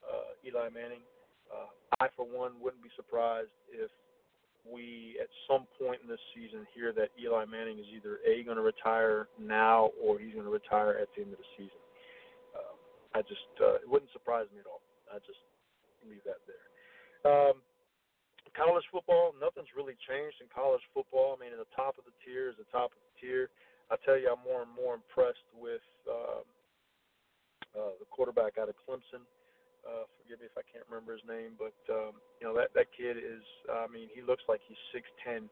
uh, Eli Manning. Uh, I, for one, wouldn't be surprised if we at some point in this season hear that Eli Manning is either a going to retire now or he's going to retire at the end of the season. Um, I just uh, it wouldn't surprise me at all. I just leave that there. Um, college football, nothing's really changed in college football. I mean, in the top top of the tier is the top of the tier. I tell you, I'm more and more impressed with um, uh, the quarterback out of Clemson. Uh, forgive me if I can't remember his name, but um, you know that that kid is. I mean, he looks like he's 6'10",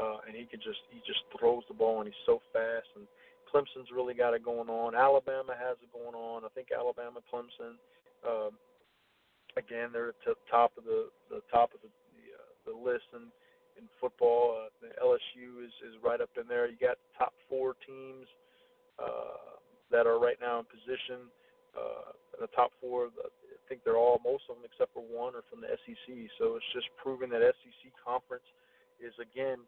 uh, and he can just he just throws the ball and he's so fast. And Clemson's really got it going on. Alabama has it going on. I think Alabama, Clemson. Um, again, they're at the top of the the top of the the, uh, the list in in football. Uh, the LSU is is right up in there. You got top four teams uh, that are right now in position. Uh, the top four, think they're all most of them except for one are from the SEC. So it's just proving that SEC conference is again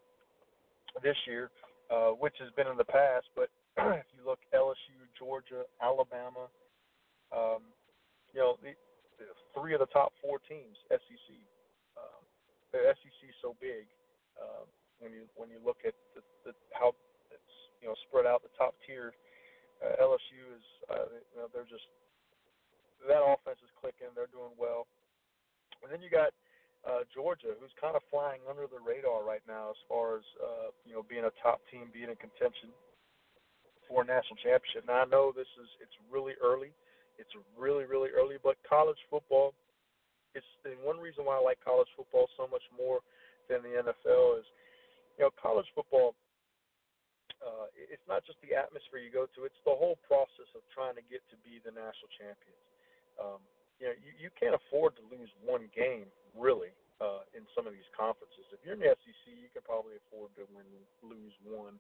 this year, uh, which has been in the past. But if you look LSU, Georgia, Alabama, um, you know the, the three of the top four teams SEC. Um, the SEC is so big uh, when you when you look at the, the, how it's you know spread out the top tier. Uh, LSU is uh, you know, they're just that offense is clicking. They're doing well. And then you got uh, Georgia, who's kind of flying under the radar right now as far as uh, you know being a top team, being in contention for a national championship. Now I know this is it's really early, it's really really early, but college football. It's and one reason why I like college football so much more than the NFL is, you know, college football. Uh, it's not just the atmosphere you go to; it's the whole process of trying to get to be the national champions. Um, you know, you, you can't afford to lose one game really uh, in some of these conferences. If you're in the SEC, you can probably afford to win, lose one,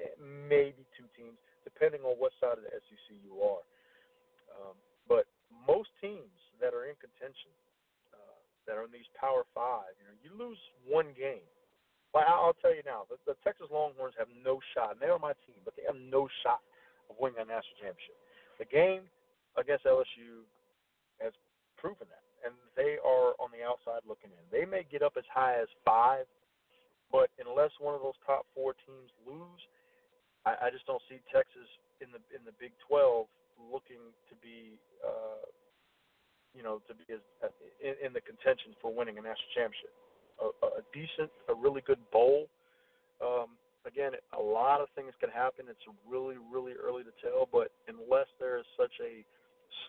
eh, maybe two teams, depending on what side of the SEC you are. Um, but most teams that are in contention that are in these Power Five. You know, you lose one game. But I'll tell you now, the, the Texas Longhorns have no shot. And they are my team, but they have no shot of winning a national championship. The game against LSU has proven that, and they are on the outside looking in. They may get up as high as five, but unless one of those top four teams lose, I, I just don't see Texas in the in the Big 12 looking to be uh, you know, to be as, in, in the contention for winning a national championship. A, a decent, a really good bowl. Um, again, a lot of things can happen. It's really, really early to tell, but unless there is such a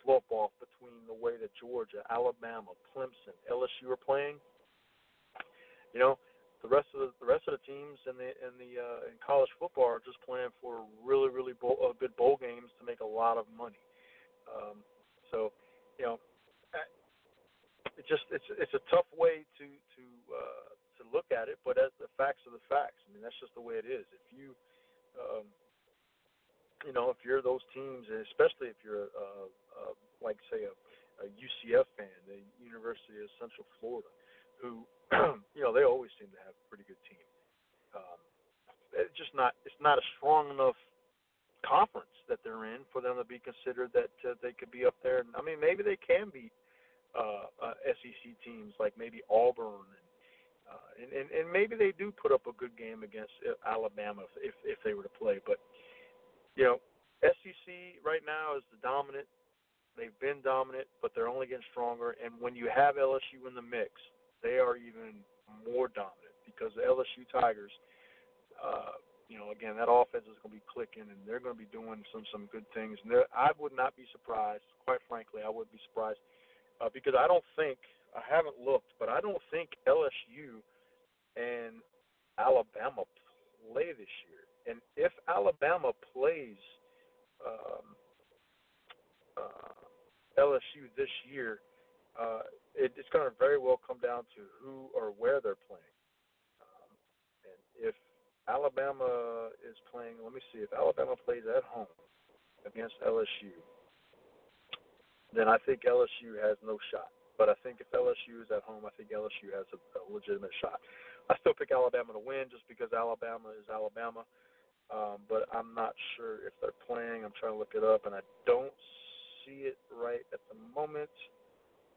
slope off between the way that Georgia, Alabama, Clemson, LSU are playing, you know, the rest of the, the rest of the teams in the in the uh, in college football are just playing for really, really bowl, uh, good bowl games to make a lot of money. Um, so, you know, it just it's it's a tough way to to uh, to look at it, but as the facts are the facts. I mean, that's just the way it is. If you um, you know, if you're those teams, and especially if you're uh, uh, like say a, a UCF fan, the University of Central Florida, who you know they always seem to have a pretty good team. Um, it's just not it's not a strong enough conference that they're in for them to be considered that uh, they could be up there. I mean, maybe they can beat uh, uh, SEC teams like maybe Auburn, and, uh, and, and and maybe they do put up a good game against uh, Alabama if if they were to play. But you know, SEC right now is the dominant. They've been dominant, but they're only getting stronger. And when you have LSU in the mix, they are even more dominant because the LSU Tigers. Uh, you know, again, that offense is going to be clicking, and they're going to be doing some some good things. And I would not be surprised, quite frankly, I would be surprised uh, because I don't think I haven't looked, but I don't think LSU and Alabama play this year. And if Alabama plays um, uh, LSU this year, uh, it, it's going to very well come down to who or where they're playing. Um, and if Alabama is playing, let me see, if Alabama plays at home against LSU, then I think LSU has no shot. But I think if LSU is at home, I think LSU has a, a legitimate shot. I still pick Alabama to win just because Alabama is Alabama. Um, but I'm not sure if they're playing. I'm trying to look it up, and I don't see it right at the moment.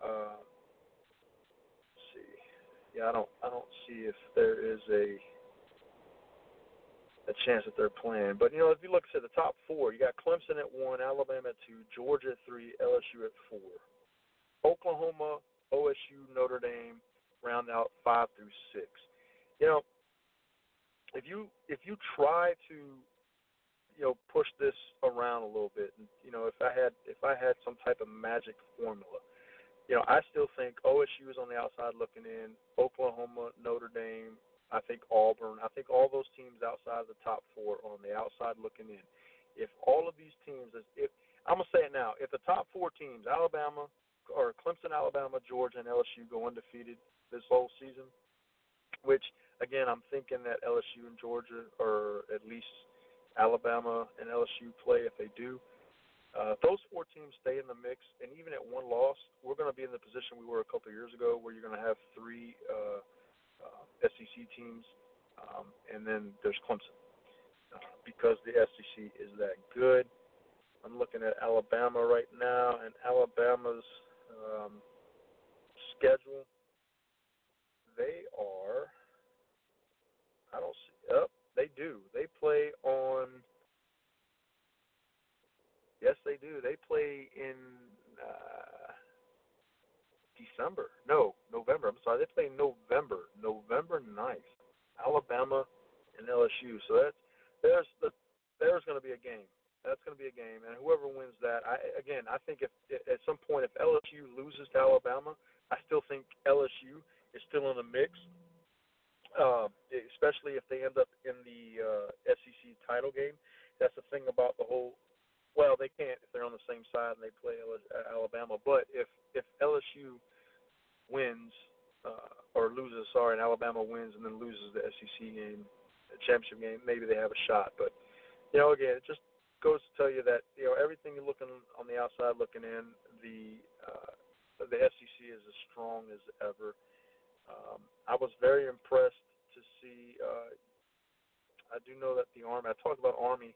Um, see, yeah, I don't. I don't see if there is a a chance that they're playing. But you know, if you look at the top four, you got Clemson at one, Alabama at two, Georgia at three, LSU at four, Oklahoma, OSU, Notre Dame round out five through six. You know, if you if you try to you know push this around a little bit, and you know if I had if I had some type of magic formula, you know I still think OSU is on the outside looking in, Oklahoma, Notre Dame, I think Auburn, I think all those teams outside of the top four are on the outside looking in. If all of these teams, if I'm gonna say it now, if the top four teams, Alabama or Clemson, Alabama, Georgia, and LSU go undefeated this whole season, which again I'm thinking that LSU and Georgia or at least Alabama and LSU play if they do. Uh, those four teams stay in the mix, and even at one loss, we're going to be in the position we were a couple of years ago, where you're going to have three uh, uh, SEC teams, um, and then there's Clemson uh, because the SEC is that good. I'm looking at Alabama right now, and Alabama's um, schedule. They are. I don't see. Up. Oh, they do. They play on. Yes, they do. They play in uh, December. No, November. I'm sorry. They play November. November 9th. Alabama and LSU. So that's there's the there's going to be a game. That's going to be a game, and whoever wins that, I again, I think if at some point if LSU loses to Alabama, I still think LSU is still in the mix, uh, especially if they end up in the uh, SEC title game. That's the thing about the whole. Well, they can't if they're on the same side and they play Alabama. But if if LSU wins uh, or loses, sorry, and Alabama wins and then loses the SEC game, the championship game, maybe they have a shot. But you know, again, it just goes to tell you that you know everything you're looking on the outside looking in, the uh, the SEC is as strong as ever. Um, I was very impressed see. Uh, I do know that the Army. I talked about Army.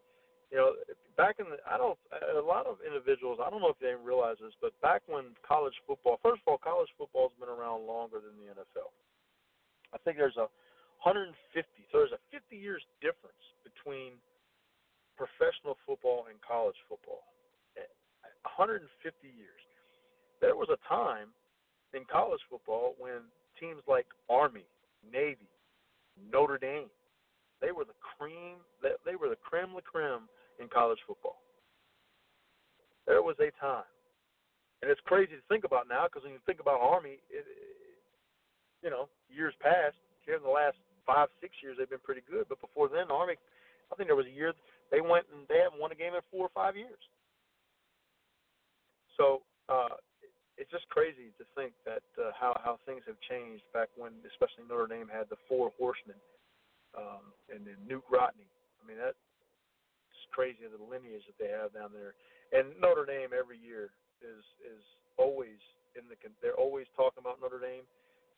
You know, back in the, I don't. A lot of individuals. I don't know if they realize this, but back when college football. First of all, college football's been around longer than the NFL. I think there's a 150. So there's a 50 years difference between professional football and college football. 150 years. There was a time in college football when teams like Army, Navy, Notre Dame, they were the cream. They were the creme la creme in college football. There was a time, and it's crazy to think about now because when you think about Army, it, you know, years past, here in the last five, six years, they've been pretty good. But before then, Army, I think there was a year they went and they haven't won a game in four or five years. So uh, it's just crazy to think that uh, how how things have changed back when, especially Notre Dame had the four horsemen, um, and then Knute Rockne. I mean that's crazy the lineage that they have down there. And Notre Dame every year is is always in the they're always talking about Notre Dame.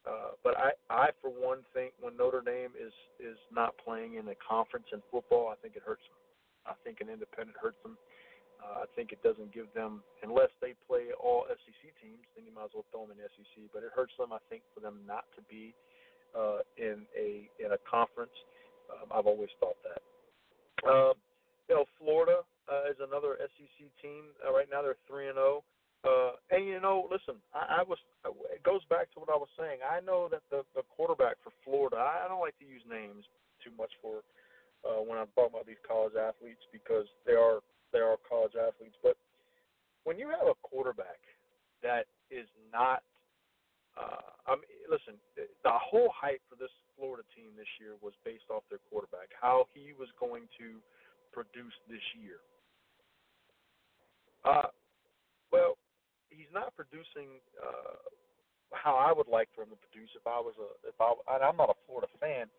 Uh, but I, I for one think when Notre Dame is is not playing in a conference in football, I think it hurts them. I think an independent hurts them. Uh, I think it doesn't give them, unless they play all SEC teams, then you might as well throw them in SEC. But it hurts them, I think, for them not to be uh, in a in a conference. Um, I've always thought that. Um, you know, Florida uh, is another SEC team. Uh, right now, they're three and zero. Uh, and you know, listen, I, I was. It goes back to what I was saying. I know that the the quarterback for Florida. I, I don't like to use names too much for uh, when I'm talking about these college athletes because they are they are college athletes. But when you have a quarterback that is not, uh, I mean, listen, the whole hype for this Florida team this year was based off their quarterback, how he was going to produce this year. Uh, well, he's not producing uh, how I would like for him to produce if I was a if I and I'm not a Florida fan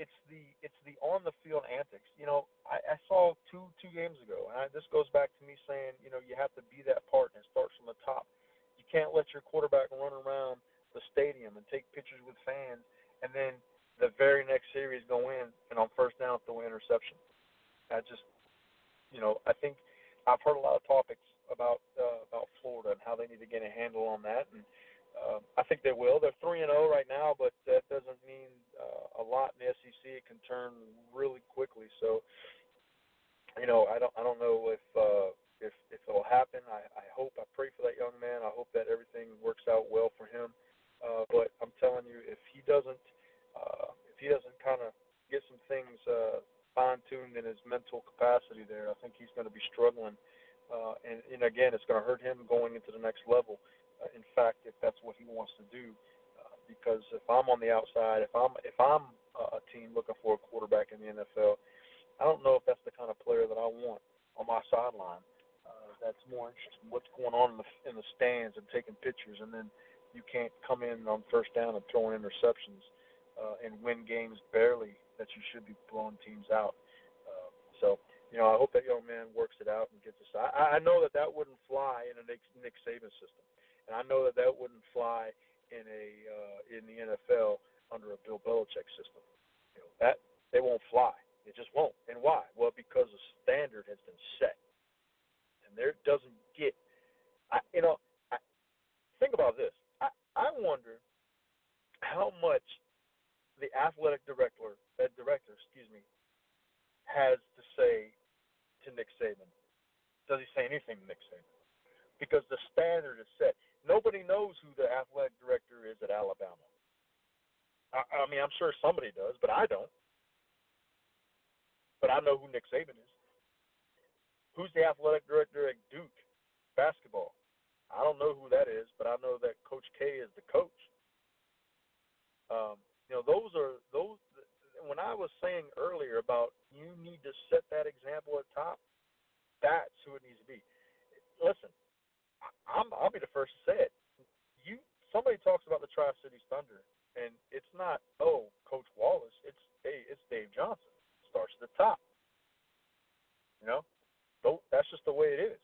it's the it's the on the field antics. You know, I, I saw two two games ago, and I, this goes back to me saying, you know, you have to be that partner. It starts from the top. You can't let your quarterback run around the stadium and take pictures with fans, and then the very next series go in and on first down throw an interception. I just, you know, I think I've heard a lot of topics about uh, about Florida and how they need to get a handle on that, and uh, I think they will. They're three and zero oh right now, but that doesn't mean uh, a lot in the SEC. It can turn really quickly. So, you know, I don't I don't know if uh, if if it'll happen. I, I hope. I pray for that young man. I hope that everything works out well for him. Uh, but I'm telling you, if he doesn't uh, if he doesn't kind of get some things uh, fine tuned in his mental capacity there, I think he's going to be struggling. Uh, and, and again, it's going to hurt him going into the next level. Uh, in fact, if that's what he wants to do, uh, because if I'm on the outside, if I'm if I'm a team looking for a quarterback in the NFL, I don't know if that's the kind of player that I want on my sideline. Uh, that's more interested in what's going on in the in the stands and taking pictures, and then you can't come in on first down and throwing interceptions uh, and win games barely that you should be blowing teams out. Uh, so you know, I hope that young man works it out and gets us. I, I know that that wouldn't fly in a Nick, Nick Saban system, and I know that that wouldn't fly in a uh, in the NFL under a Bill Belichick system. You know, that they won't fly. It just won't. And why? Well, because the standard has been set, and there doesn't get. I, you know, I, think about this. I, I wonder how much the athletic director, uh, director, excuse me, has to say to Nick Saban? Does he say anything to Nick Saban? Because the standard is set. Nobody knows who the athletic director is at Alabama. I, I mean, I'm sure somebody does, but I don't. But I know who Nick Saban is. Who's the athletic director at Duke basketball? I don't know who that is, but I know that Coach K is the coach. Um, you know, those are those. When I was saying earlier about you need to set that example at top. That's who it needs to be. Listen, I'm, I'll be the first to say it. You somebody talks about the Tri Cities Thunder, and it's not oh Coach Wallace. It's hey it's Dave Johnson. Starts at the top. You know, that's just the way it is.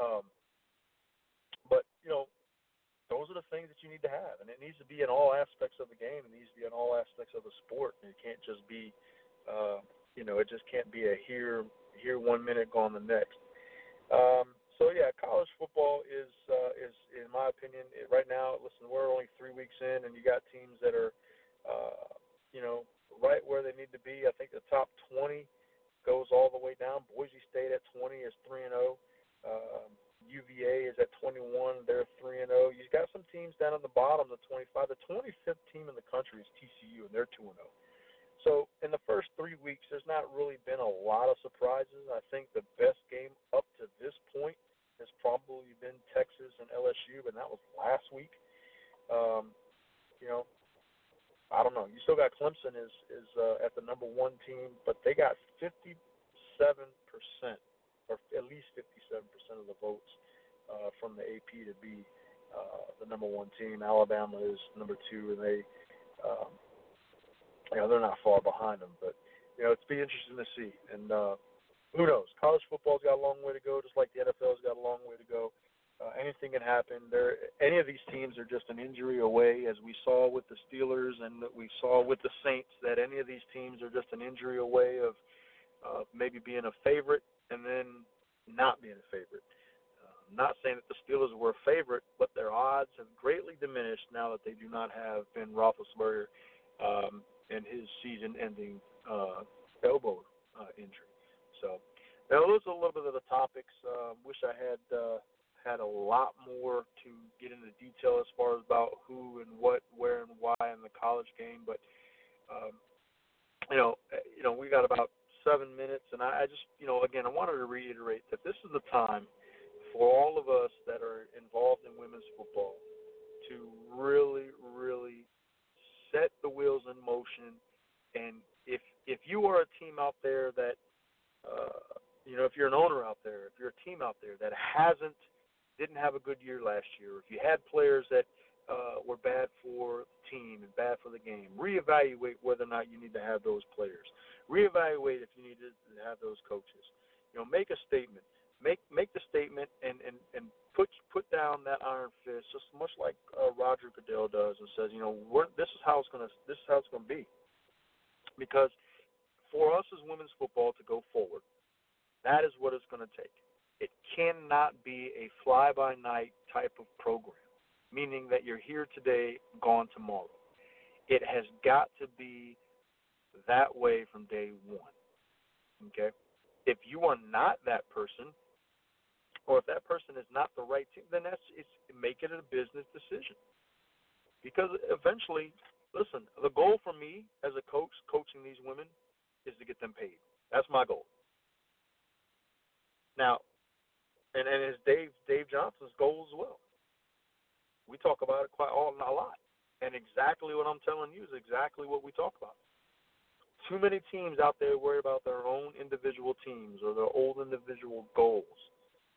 Um, but you know, those are the things that you need to have, and it needs to be in all aspects of the game. It needs to be in all aspects of the sport. It can't just be uh, you know, it just can't be a here here one minute, gone the next. Um, so yeah, college football is uh, is in my opinion it, right now. Listen, we're only three weeks in, and you got teams that are, uh, you know, right where they need to be. I think the top 20 goes all the way down. Boise State at 20 is three and 0. Um, UVA is at 21. They're three and 0. You've got some teams down at the bottom, the 25. The 25th team in the country is TCU, and they're two and 0. So in the first three weeks, there's not really been a lot of surprises. I think the best game up to this point has probably been Texas and LSU, and that was last week. Um, you know, I don't know. You still got Clemson is is uh, at the number one team, but they got 57 percent, or at least 57 percent of the votes uh, from the AP to be uh, the number one team. Alabama is number two, and they um, you know they're not far behind them. But you know it's be interesting to see. And uh, who knows? College football's got a long way to go, just like the NFL's got a long way to go. Uh, anything can happen. There, any of these teams are just an injury away, as we saw with the Steelers and that we saw with the Saints. That any of these teams are just an injury away of uh, maybe being a favorite and then not being a favorite. Uh, not saying that the Steelers were a favorite, but their odds have greatly diminished now that they do not have Ben Roethlisberger um, and his season-ending uh, elbow uh, injury. So those are a little bit of the topics. Uh, wish I had uh, had a lot more to get into detail as far as about who and what, where and why in the college game, but um, you know, you know, we got about seven minutes, and I, I just, you know, again, I wanted to reiterate that this is the time for all of us that are involved in women's football to really, really set the wheels in motion. And if if you are a team out there that uh, you know, if you're an owner out there, if you're a team out there that hasn't didn't have a good year last year, if you had players that uh, were bad for the team and bad for the game, reevaluate whether or not you need to have those players. Reevaluate if you need to have those coaches. You know, make a statement. Make make the statement and and and put put down that iron fist, just much like uh, Roger Goodell does, and says, you know, we're, this is how it's gonna this is how it's gonna be. Because for us as women's football to go forward, that is what it's going to take. It cannot be a fly by night type of program, meaning that you're here today, gone tomorrow. It has got to be that way from day one. Okay? If you are not that person, or if that person is not the right team, then that's it's make it a business decision. Because eventually, listen, the goal for me as a coach coaching these women is to get them paid. That's my goal. Now, and and it's Dave Dave Johnson's goal as well. We talk about it quite all a lot, and exactly what I'm telling you is exactly what we talk about. Too many teams out there worry about their own individual teams or their own individual goals,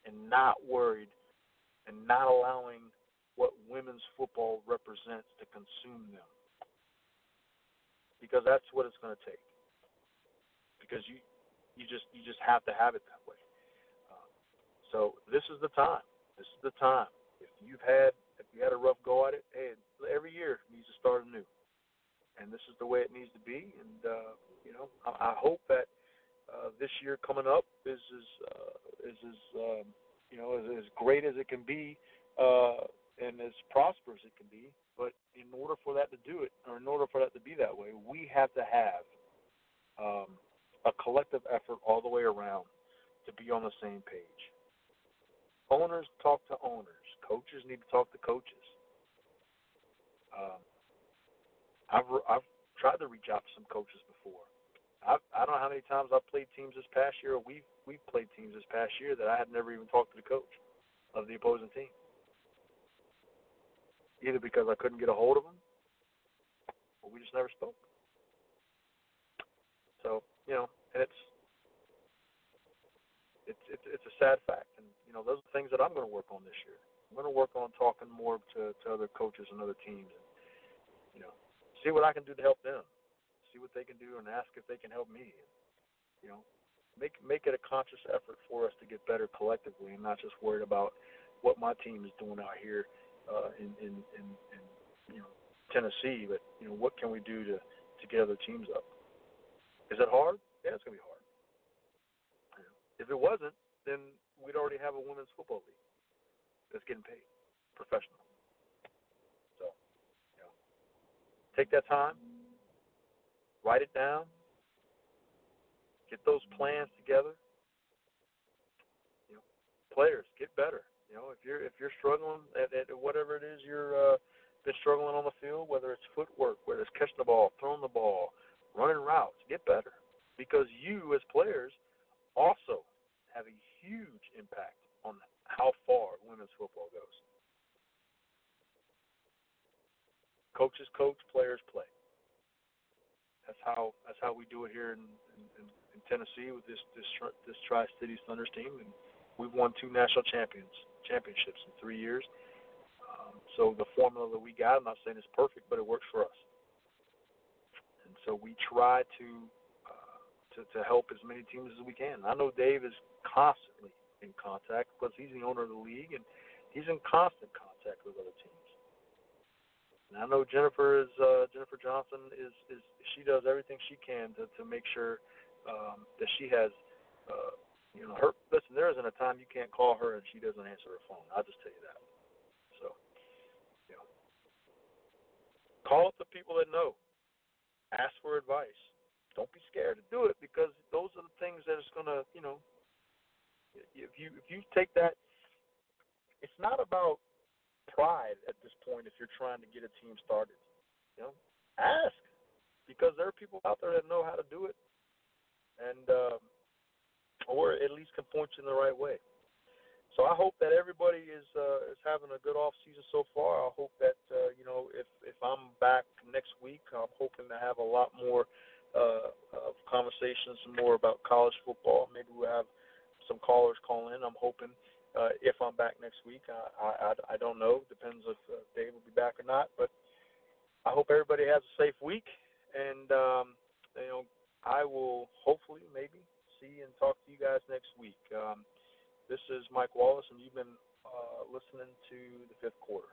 and not worried and not allowing what women's football represents to consume them. Because that's what it's going to take. Because you you just you just have to have it that way. Uh, so this is the time. This is the time. If you've had if you had a rough go at it, hey, every year needs to start anew, and this is the way it needs to be. And uh, you know, I, I hope that uh, this year coming up is as uh, is um, you know as, as great as it can be uh, and as prosperous as it can be. But in order for that to do it, or in order for that to be that way, we have to have um, a collective effort all the way around to be on the same page. Owners talk to owners. Coaches need to talk to coaches. Um, I've I've tried to reach out to some coaches before. I've, I don't know how many times I've played teams this past year, or we've we've played teams this past year that I had never even talked to the coach of the opposing team, either because I couldn't get a hold of them, or we just never spoke. So you know, and it's it's it's it's a sad fact, and you know those are things that I'm going to work on this year. I'm going to work on talking more to to other coaches and other teams, and you know, see what I can do to help them, see what they can do, and ask if they can help me. You know, make make it a conscious effort for us to get better collectively, and not just worried about what my team is doing out here uh, in, in in in you know Tennessee, but you know what can we do to to get other teams up. Is it hard? Yeah, it's gonna be hard. If it wasn't, then we'd already have a women's football league that's getting paid, professional. So, you know, take that time, write it down, get those plans together. You know, players get better. You know, if you're if you're struggling at, at whatever it is you're uh, been struggling on the field, whether it's footwork, whether it's catching the ball, throwing the ball, running routes, get better because you as players also have a huge impact on how far women's football goes. Coaches coach, players play. That's how that's how we do it here in, in, in Tennessee with this this this Tri Cities Thunders team, and we've won two national champions championships in three years. Um, so the formula that we got, I'm not saying it's perfect, but it works for us. So we try to to, to help as many teams as we can. I know Dave is constantly in contact because he's the owner of the league and he's in constant contact with other teams. And I know Jennifer is uh, Jennifer Johnson is is she does everything she can to to make sure um, that she has uh, you know her. Listen, there isn't a time you can't call her and she doesn't answer her phone. I'll just tell you that. So, you call up the people that know. Ask for advice don't be scared to do it because those are the things that is going to, you know, if you if you take that, it's not about pride at this point. If you're trying to get a team started, you know, ask because there are people out there that know how to do it, and um, or at least can point you in the right way. So I hope that everybody is uh, is having a good off season so far. I hope that uh, you know if if I'm back next week, I'm hoping to have a lot more uh, of conversations more about college football. Maybe we'll have some callers call in. I'm hoping uh, if I'm back next week. I, I, I don't know. Depends if uh, Dave will be back or not. But I hope everybody has a safe week. And, um, you know, I will hopefully maybe see and talk to you guys next week. Um, this is Mike Wallace, and you've been uh, listening to the fifth quarter.